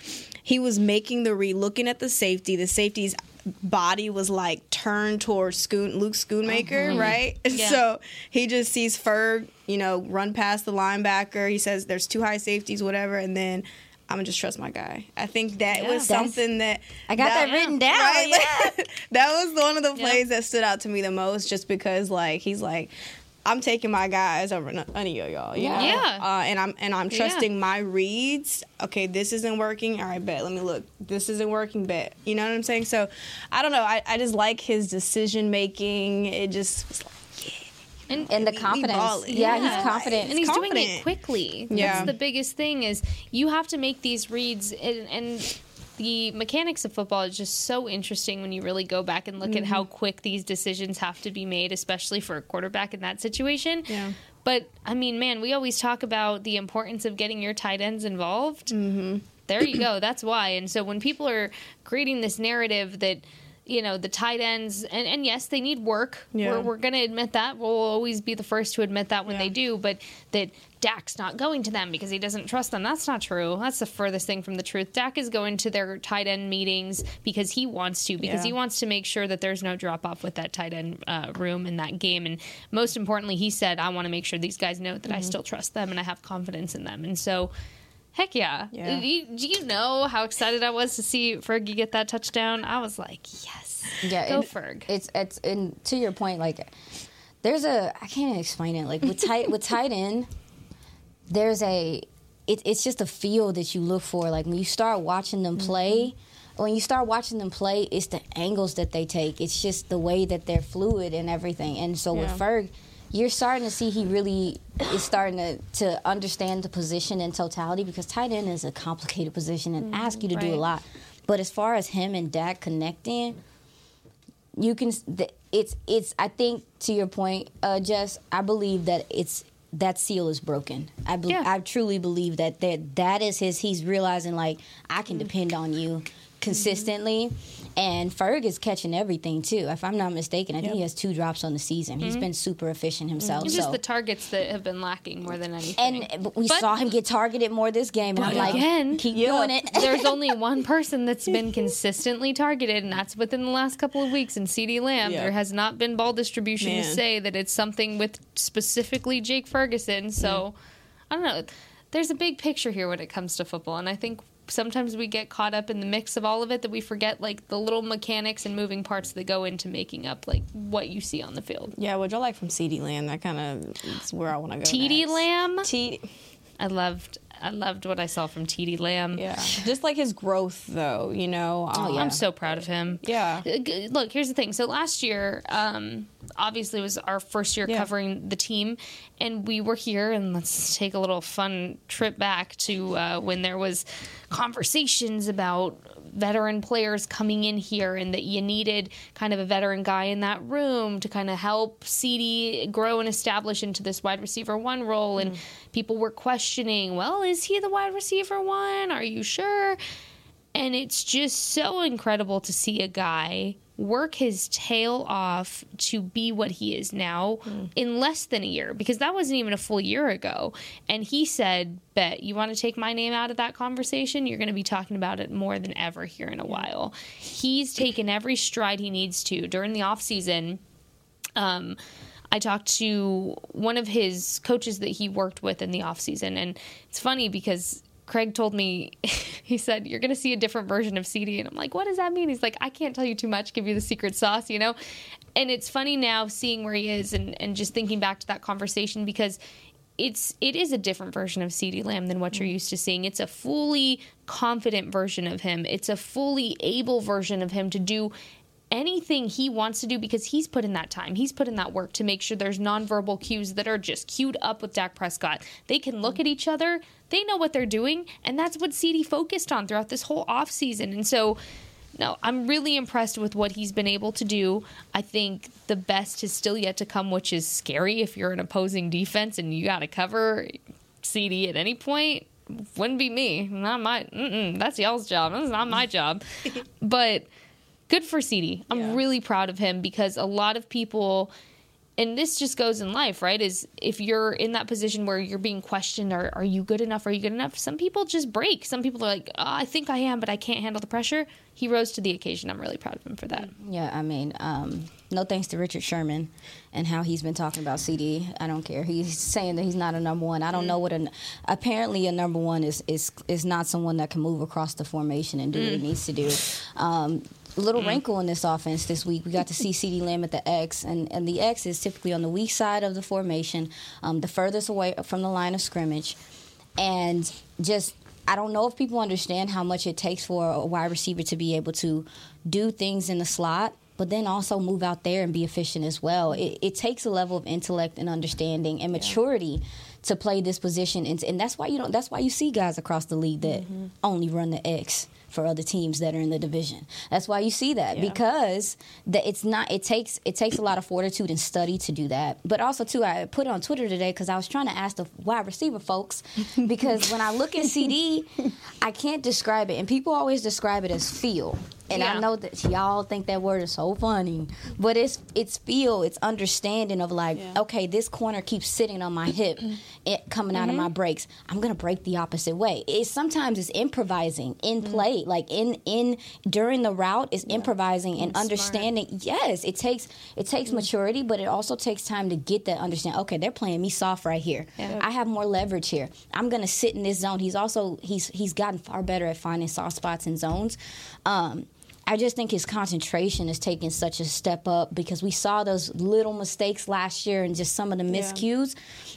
Speaker 2: he was making the read, looking at the safety. The safety's body was like turned towards Scoon, Luke Schoonmaker, uh-huh. right? <laughs>
Speaker 3: Yeah.
Speaker 2: So he just sees Ferg, you know, run past the linebacker. He says there's two high safeties, whatever, and then I'm gonna just trust my guy. I think that was
Speaker 4: That's-
Speaker 2: something that
Speaker 4: I got that written <laughs> down, yeah. <laughs>
Speaker 2: that was one of the plays that stood out to me the most, just because like he's like. I'm taking my guys over any of y'all, you know?
Speaker 3: Yeah.
Speaker 2: Uh, and I'm and I'm
Speaker 3: Yeah.
Speaker 2: trusting my reads. Okay, this isn't working. All right, bet. Let me look. This isn't working. Bet. You know what I'm saying? So, I don't know. I, I just like his decision making. It just was like, yeah.
Speaker 3: And,
Speaker 4: And the
Speaker 2: We- we
Speaker 4: confidence.
Speaker 2: balling.
Speaker 4: yeah,
Speaker 3: Yeah.
Speaker 4: he's confident.
Speaker 3: and he's doing it quickly.
Speaker 2: Yeah.
Speaker 3: That's the biggest thing is you have to make these reads and, and the mechanics of football is just so interesting when you really go back and look at how
Speaker 2: Mm-hmm.
Speaker 3: quick these decisions have to be made, especially for a quarterback in that situation.
Speaker 2: Yeah.
Speaker 3: But I mean, man, we always talk about the importance of getting your tight ends involved. Mm-hmm. There you go. <clears throat> That's why. And so when people are creating this narrative that you know the tight ends and, and yes they need work
Speaker 2: Yeah.
Speaker 3: we're, we're going to admit that we'll always be the first to admit that when
Speaker 2: Yeah.
Speaker 3: they do but that Dak's not going to them because he doesn't trust them that's not true that's the furthest thing from the truth Dak is going to their tight end meetings because he wants to because
Speaker 2: Yeah.
Speaker 3: he wants to make sure that there's no drop off with that tight end uh, room in that game and most importantly he said I want to make sure these guys know that I
Speaker 2: Mm-hmm.
Speaker 3: still trust them and I have confidence in them and so Heck yeah.
Speaker 2: Yeah.
Speaker 3: Do, you, do you know how excited I was to see Fergie get that touchdown? I was like, yes.
Speaker 4: Yeah,
Speaker 3: Go Ferg.
Speaker 4: It's it's and to your point, like there's a I can't even explain it. Like with tight with tight end, there's a it, it's just a feel that you look for. Like when you start watching them play, when you start watching them play, it's the angles that they take. It's just the way that they're fluid and everything. And so with Ferg. you're starting to see he really is starting to, to understand the position in totality because tight end is a complicated position and ask you to do a lot. But as far as him and Dak connecting, you can it's it's i think to your point uh jess i believe that it's that seal is broken. I be-
Speaker 3: Yeah.
Speaker 4: i truly believe that that that is his he's realizing like i can mm. depend on you consistently. And Ferg is catching everything too if i'm not mistaken. I think he has two drops on the season. He's mm-hmm. been super efficient mm-hmm. himself
Speaker 3: It's
Speaker 4: so.
Speaker 3: just the targets that have been lacking more than anything.
Speaker 4: and uh, we
Speaker 3: But-
Speaker 4: saw him get targeted more this game. And i'm like
Speaker 3: again,
Speaker 4: keep doing it. <laughs>
Speaker 3: There's only one <laughs> person that's been consistently targeted, and that's within the last couple of weeks. And CeeDee Lamb,
Speaker 2: Yeah.
Speaker 3: there has not been ball distribution to say that it's something with specifically Jake Ferguson. So mm-hmm. I don't know. There's a big picture here when it comes to football, and I think sometimes we get caught up in the mix of all of it that we forget like the little mechanics and moving parts that go into making up like what you see on the field.
Speaker 2: Yeah, what y'all like from CeeDee Lamb? That kind of is where I want to go.
Speaker 3: TD. Lamb,
Speaker 2: T-
Speaker 3: I loved. I loved what I saw from TD Lamb.
Speaker 2: yeah, just like his growth, though. You know. Um,
Speaker 4: yeah.
Speaker 3: I'm so proud of him.
Speaker 2: Yeah.
Speaker 3: Look, here's the thing. So last year, um, obviously, was our first year
Speaker 2: Yeah.
Speaker 3: covering the team, and we were here. And let's take a little fun trip back to uh, when there was conversations about veteran players coming in here, and that you needed kind of a veteran guy in that room to kind of help CeeDee grow and establish into this wide receiver one role. And people were questioning, well, is he the wide receiver one? Are you sure? And it's just so incredible to see a guy work his tail off to be what he is now in less than a year because that wasn't even a full year ago. And he said, Bet, you want to take my name out of that conversation? You're going to be talking about it more than ever here in a while. He's taken every stride he needs to during the offseason um, I talked to one of his coaches that he worked with in the off season, and it's funny because Craig told me <laughs> he said you're going to see a different version of CeeDee, and I'm like, what does that mean? He's like, I can't tell you too much, give you the secret sauce, you know. And it's funny now seeing where he is and and just thinking back to that conversation because it's it is a different version of CeeDee Lamb than what you're mm. used to seeing. It's a fully confident version of him. It's a fully able version of him to do anything he wants to do because he's put in that time. He's put in that work to make sure there's nonverbal cues that are just queued up with Dak Prescott. They can look at each other, they know what they're doing, and that's what CeeDee focused on throughout this whole offseason. And so no, I'm really impressed with what he's been able to do. I think the best is still yet to come, which is scary if you're an opposing defense and you got to cover CeeDee at any point. Wouldn't be me. Not my. Mm-mm, that's y'all's job. That's not my job. <laughs> but good for CeeDee. I'm
Speaker 2: Yeah.
Speaker 3: really proud of him because a lot of people and this just goes in life, right? Is if you're in that position where you're being questioned, are, are you good enough? Are you good enough? Some people just break. Some people are like, oh, I think I am, but I can't handle the pressure. He rose to the occasion. I'm really proud of him for that.
Speaker 4: Yeah, I mean, um, no thanks to Richard Sherman and how he's been talking about CeeDee. I don't care. He's saying that he's not a number one. I don't know what a. Apparently, a number one is is is not someone that can move across the formation and do what he needs to do. Um, little wrinkle in this offense this week. We got to see <laughs> CeeDee Lamb at the X, and, and the X is typically on the weak side of the formation, um, the furthest away from the line of scrimmage, and just I don't know if people understand how much it takes for a wide receiver to be able to do things in the slot, but then also move out there and be efficient as well. It, it takes a level of intellect and understanding and maturity to play this position, and, and that's why you don't. That's why you see guys across the league that only run the X for other teams that are in the division. That's why you see that because that it's not. It takes it takes a lot of fortitude and study to do that. But also too, I put it on Twitter today because I was trying to ask the wide receiver folks <laughs> because when I look at CeeDee, I can't describe it, and people always describe it as feel. And
Speaker 3: Yeah.
Speaker 4: I know that y'all think that word is so funny, but it's it's feel, it's understanding of like, okay, this corner keeps sitting on my hip, <clears throat> it coming out of my mm-hmm. breaks. I'm gonna break the opposite way. It's sometimes it's improvising in mm. play, like in in during the route is improvising and understanding. Yes, it takes it takes mm. maturity, but it also takes time to get that understand. Okay, they're playing me soft right here. I have more leverage here. I'm gonna sit in this zone. He's also he's he's gotten far better at finding soft spots and zones. Um, I just think his concentration is taking such a step up because we saw those little mistakes last year and just some of the miscues.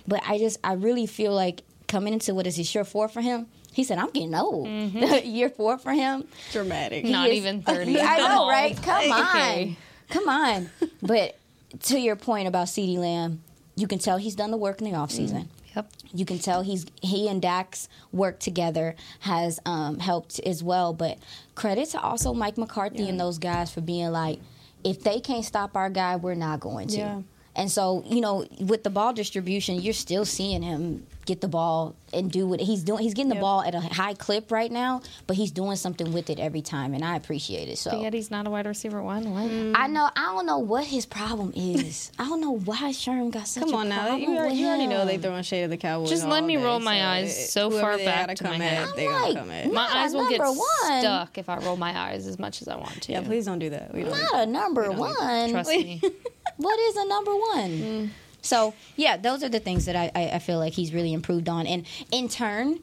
Speaker 4: But I just, I really feel like coming into what is his year four for him. He said, "I'm getting old." Mm-hmm. <laughs> year four for him.
Speaker 2: Dramatic.
Speaker 3: Not
Speaker 4: is-
Speaker 3: even <laughs> 30.
Speaker 4: I know, right? Come on,
Speaker 3: Okay.
Speaker 4: come on. <laughs> But to your point about CeeDee Lamb, you can tell he's done the work in the offseason.
Speaker 3: Yep.
Speaker 4: You can tell he's he and Dak's work together has um, helped as well. But credit to also Mike McCarthy and those guys for being like, if they can't stop our guy, we're not going to.
Speaker 2: Yeah.
Speaker 4: And so, you know, with the ball distribution, you're still seeing him get the ball and do what he's doing. He's getting the
Speaker 2: Yep.
Speaker 4: ball at a high clip right now, but he's doing something with it every time, and I appreciate it. So
Speaker 3: But yet he's not a wide receiver one. What?
Speaker 4: I know I don't know what his problem is. <laughs> I don't know why Sherm got such
Speaker 2: Come
Speaker 4: a
Speaker 2: on now,
Speaker 4: problem
Speaker 2: you already,
Speaker 4: with
Speaker 2: you already know
Speaker 4: him.
Speaker 2: they throwing shade at the Cowboys.
Speaker 3: Just let me
Speaker 2: day,
Speaker 3: roll my
Speaker 2: so
Speaker 3: eyes so far back
Speaker 2: gotta
Speaker 3: to
Speaker 2: come
Speaker 3: my
Speaker 2: at,
Speaker 3: head.
Speaker 2: They
Speaker 4: I'm
Speaker 2: gonna
Speaker 4: like,
Speaker 2: come at.
Speaker 3: My eyes will get
Speaker 4: one.
Speaker 3: stuck if I roll my eyes as much as I want to.
Speaker 2: Yeah, please don't do that. We don't.
Speaker 4: Not a number one.
Speaker 3: Trust me. <laughs>
Speaker 4: what is a number one?
Speaker 2: Mm.
Speaker 4: So yeah, those are the things that I, I, I feel like he's really improved on, and in turn,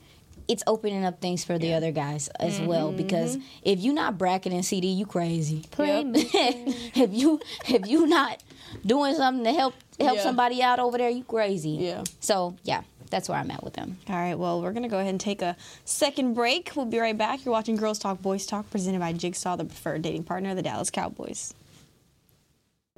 Speaker 4: it's opening up things for the other guys as well.
Speaker 2: Mm-hmm.
Speaker 4: Because if you're not bracketing CeeDee, you crazy.
Speaker 3: Me. <laughs>
Speaker 4: if you if you not doing something to help help
Speaker 2: Yeah.
Speaker 4: somebody out over there, you crazy.
Speaker 2: Yeah.
Speaker 4: So yeah, that's where I'm at with them.
Speaker 2: All right, well, we're going to go ahead and take a second break. We'll be right back. You're watching Girls Talk Boys Talk, presented by Jigsaw, the preferred dating partner of the Dallas Cowboys.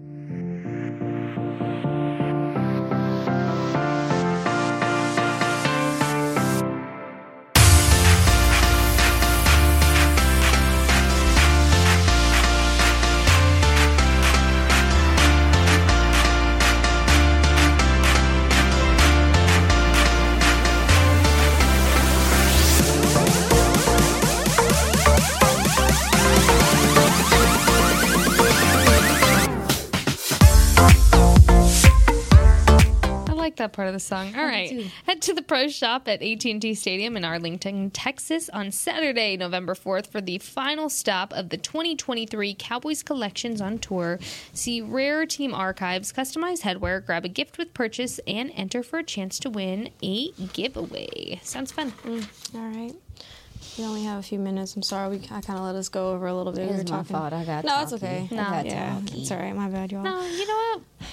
Speaker 3: I like that part of the song. All right. Head to the pro shop at AT&T Stadium in Arlington, Texas on Saturday, November 4th for the final stop of the 2023 Cowboys Collections on Tour. See rare team archives, customized headwear, grab a gift with purchase, and enter for a chance to win a giveaway. Sounds fun.
Speaker 2: Mm, all right. We only have a few minutes. I'm sorry. We I kind of let us go over a little bit.
Speaker 4: It
Speaker 2: We
Speaker 4: was
Speaker 2: were
Speaker 4: my
Speaker 2: talking.
Speaker 4: fault. I got
Speaker 2: No, it's
Speaker 4: talky.
Speaker 2: okay.
Speaker 4: I got
Speaker 2: yeah,
Speaker 4: talky.
Speaker 2: it's all right. My bad, y'all.
Speaker 3: No, you know what?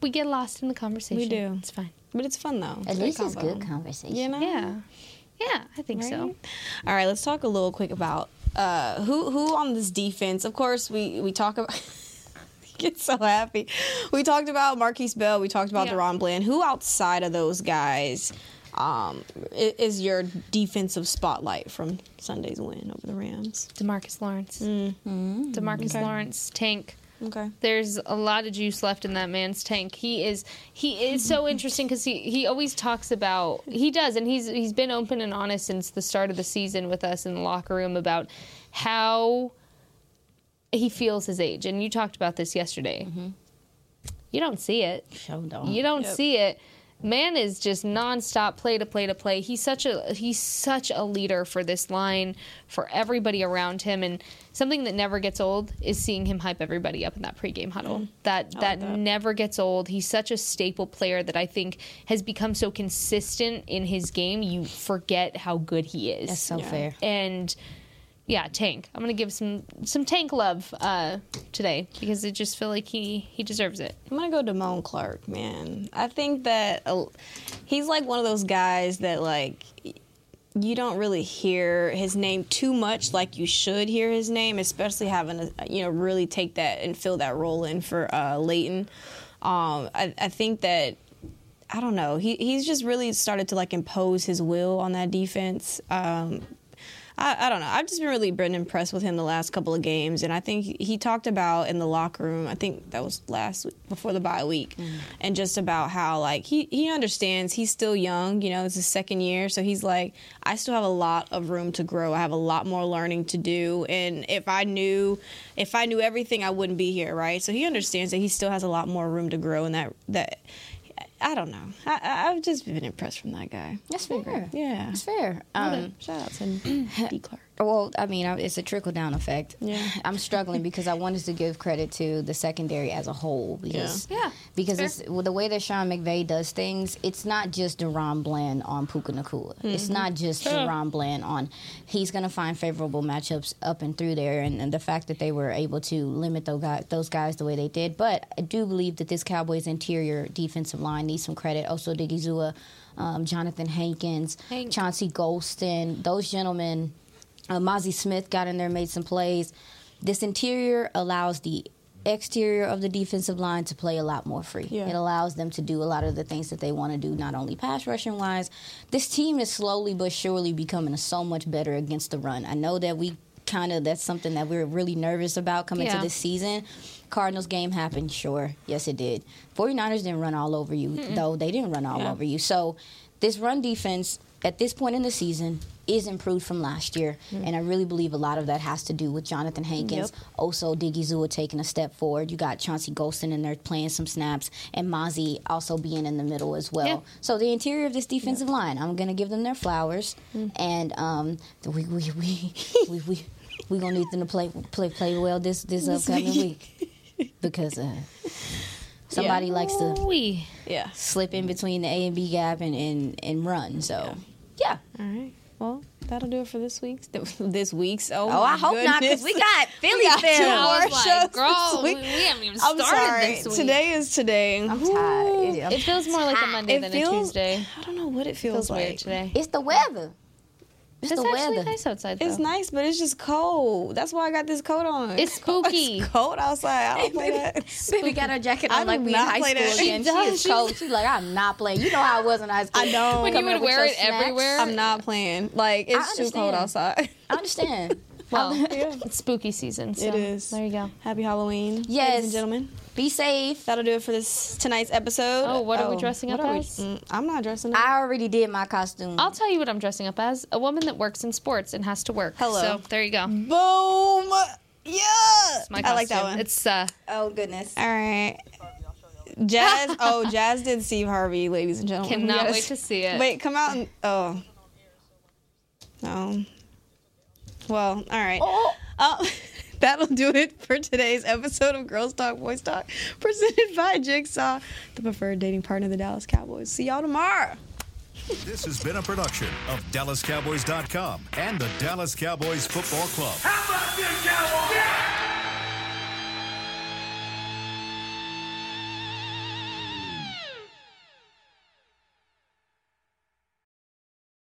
Speaker 3: We get lost in the conversation.
Speaker 2: We do.
Speaker 3: It's fine.
Speaker 2: But it's fun though.
Speaker 4: At
Speaker 2: great
Speaker 4: least it's
Speaker 2: combo.
Speaker 4: good conversation.
Speaker 2: You know.
Speaker 3: Yeah. Yeah, I think so.
Speaker 2: All right, let's talk a little quick about uh, who who on this defense. Of course, we we talk about. <laughs> Get so happy. We talked about Markquese Bell. We talked about
Speaker 3: Yeah.
Speaker 2: DaRon Bland. Who outside of those guys um, is your defensive spotlight from Sunday's win over the Rams?
Speaker 3: DeMarcus Lawrence.
Speaker 2: Mm.
Speaker 3: Demarcus
Speaker 2: Okay.
Speaker 3: Lawrence, tank.
Speaker 2: Okay.
Speaker 3: There's a lot of juice left in that man's tank. He is he is so interesting because he, he always talks about he does and he's he's been open and honest since the start of the season with us in the locker room about how he feels his age. And you talked about this yesterday. Mm-hmm. You don't see it.
Speaker 4: Show don't.
Speaker 3: You don't see it. Man is just nonstop play to play to play. He's such a he's such a leader for this line, for everybody around him, and something that never gets old is seeing him hype everybody up in that pregame huddle. Mm-hmm. That that, never gets old. He's such a staple player that I think has become so consistent in his game. You forget how good he is.
Speaker 4: That's so fair.
Speaker 3: And yeah, Tank. I'm gonna give some some Tank love uh, today because I just feel like he he deserves it.
Speaker 2: I'm gonna go Damone Clark, man. I think that uh, he's like one of those guys that like you don't really hear his name too much like you should hear his name, especially having to you know really take that and fill that role in for uh, Leighton. Um, I, I think that I don't know. He he's just really started to like impose his will on that defense. Um, I, I don't know. I've just been really been impressed with him the last couple of games, and I think he, talked about in the locker room. I think that was last week, before the bye week, mm-hmm. and just about how like he he understands he's still young. You know, it's his second year, so he's like, I still have a lot of room to grow. I have a lot more learning to do, and if I knew if I knew everything, I wouldn't be here, right? So he understands that he still has a lot more room to grow, and that that. I don't know. I, I've just been impressed from that guy.
Speaker 4: That's fair.
Speaker 2: Yeah.
Speaker 4: That's fair. Um,
Speaker 2: Shout out to <clears throat> D. Clark.
Speaker 4: Well, I mean, it's a trickle down effect.
Speaker 2: Yeah. <laughs>
Speaker 4: I'm struggling because I wanted to give credit to the secondary as a whole because
Speaker 3: Yeah. Yeah,
Speaker 4: because
Speaker 3: it's
Speaker 4: it's, well, the way that Sean McVay does things. It's not just DaRon Bland on Puka Nacua. It's not just DaRon Bland on. He's going to find favorable matchups up and through there, and, and the fact that they were able to limit those guys, those guys the way they did. But I do believe that this Cowboys interior defensive line needs some credit. Also, Digizua, um, Johnathan Hankins,
Speaker 3: Hank.
Speaker 4: Chauncey Golston, those gentlemen. Uh, Mazi Smith got in there, made some plays. This interior allows the exterior of the defensive line to play a lot more free.
Speaker 2: Yeah.
Speaker 4: It allows them to do a lot of the things that they want to do, not only pass rushing wise. This team is slowly but surely becoming so much better against the run. I know that we kind of that's something that we're really nervous about coming
Speaker 3: Yeah.
Speaker 4: to this season. Cardinals game happened, sure. Yes, it did. 49ers didn't run all over you, though. They didn't run all
Speaker 2: Yeah.
Speaker 4: over you. So this run defense at this point in the season is improved from last year, and I really believe a lot of that has to do with Johnathan Hankins,
Speaker 2: Yep.
Speaker 4: also Diggy Zua taking a step forward. You got Chauncey Golston in there playing some snaps, and Mazi also being in the middle as well.
Speaker 3: Yeah.
Speaker 4: So the interior of this defensive line, I'm gonna give them their flowers, and um, we we we <laughs> we we we gonna need them to play play play well this this upcoming week because uh, somebody likes to
Speaker 3: We.
Speaker 2: Yeah.
Speaker 4: slip in between the A and B gap and and, and run. So yeah.
Speaker 2: All right. Well, that'll do it for this week's. <laughs> This week's. Oh,
Speaker 4: Oh,
Speaker 2: my
Speaker 4: I hope not because
Speaker 2: goodness. <laughs>
Speaker 4: we got Philly
Speaker 2: got two
Speaker 4: fans.
Speaker 2: more
Speaker 3: I
Speaker 2: shows
Speaker 3: girl, we,
Speaker 2: this
Speaker 3: we
Speaker 2: week.
Speaker 3: haven't even
Speaker 2: I'm
Speaker 3: started
Speaker 2: sorry.
Speaker 3: this week.
Speaker 2: Today is today.
Speaker 4: I'm tired. I'm
Speaker 3: it feels more like a Monday
Speaker 2: It
Speaker 3: than
Speaker 2: feels.
Speaker 3: a Tuesday.
Speaker 2: I don't know what it feels,
Speaker 3: feels
Speaker 2: like.
Speaker 3: weird today.
Speaker 4: It's the weather. It's,
Speaker 3: It's actually
Speaker 4: weather.
Speaker 3: nice outside. Though.
Speaker 2: It's nice, but it's just cold. That's why I got this coat on.
Speaker 3: It's <laughs> oh, spooky.
Speaker 2: It's cold outside. I don't play <laughs> that.
Speaker 4: Baby got her jacket on
Speaker 2: do
Speaker 4: like we in high school
Speaker 2: that.
Speaker 4: again.
Speaker 2: She <laughs>
Speaker 4: She, is
Speaker 2: does.
Speaker 4: cold. She's like, I'm not playing. You know how I was in high school.
Speaker 2: I know.
Speaker 3: When you would wear it
Speaker 4: snacks.
Speaker 3: everywhere.
Speaker 2: I'm not playing. Like it's too cold outside.
Speaker 4: I understand.
Speaker 3: Well, oh.
Speaker 2: yeah.
Speaker 3: it's spooky season. So
Speaker 2: It is.
Speaker 3: There you go.
Speaker 2: Happy Halloween,
Speaker 4: Yes.
Speaker 2: ladies and gentlemen.
Speaker 4: Be safe.
Speaker 2: That'll do it for this tonight's episode.
Speaker 3: Oh, what are we dressing up
Speaker 2: are we-
Speaker 3: as?
Speaker 2: Mm, I'm not dressing up.
Speaker 4: I already did my costume.
Speaker 3: I'll tell you what I'm dressing up as a woman that works in sports and has to work.
Speaker 2: Hello.
Speaker 3: So there you go.
Speaker 2: Boom. Yeah.
Speaker 3: My
Speaker 2: I like that one.
Speaker 3: It's uh,
Speaker 4: oh goodness.
Speaker 2: All right. Jazz. <laughs> Oh, Jazz did Steve Harvey, ladies and gentlemen. We
Speaker 3: cannot
Speaker 2: gotta
Speaker 3: wait
Speaker 2: s-
Speaker 3: to see it.
Speaker 2: Wait, come out and. Oh. No. Well, all right.
Speaker 4: Oh.
Speaker 2: Uh, <laughs> <laughs> that'll do it for today's episode of Girls Talk, Boys Talk, presented by Jigsaw, the preferred dating partner of the Dallas Cowboys. See y'all tomorrow.
Speaker 1: This has been a production of DallasCowboys.com and the Dallas Cowboys Football Club.
Speaker 8: How about this, Cowboys?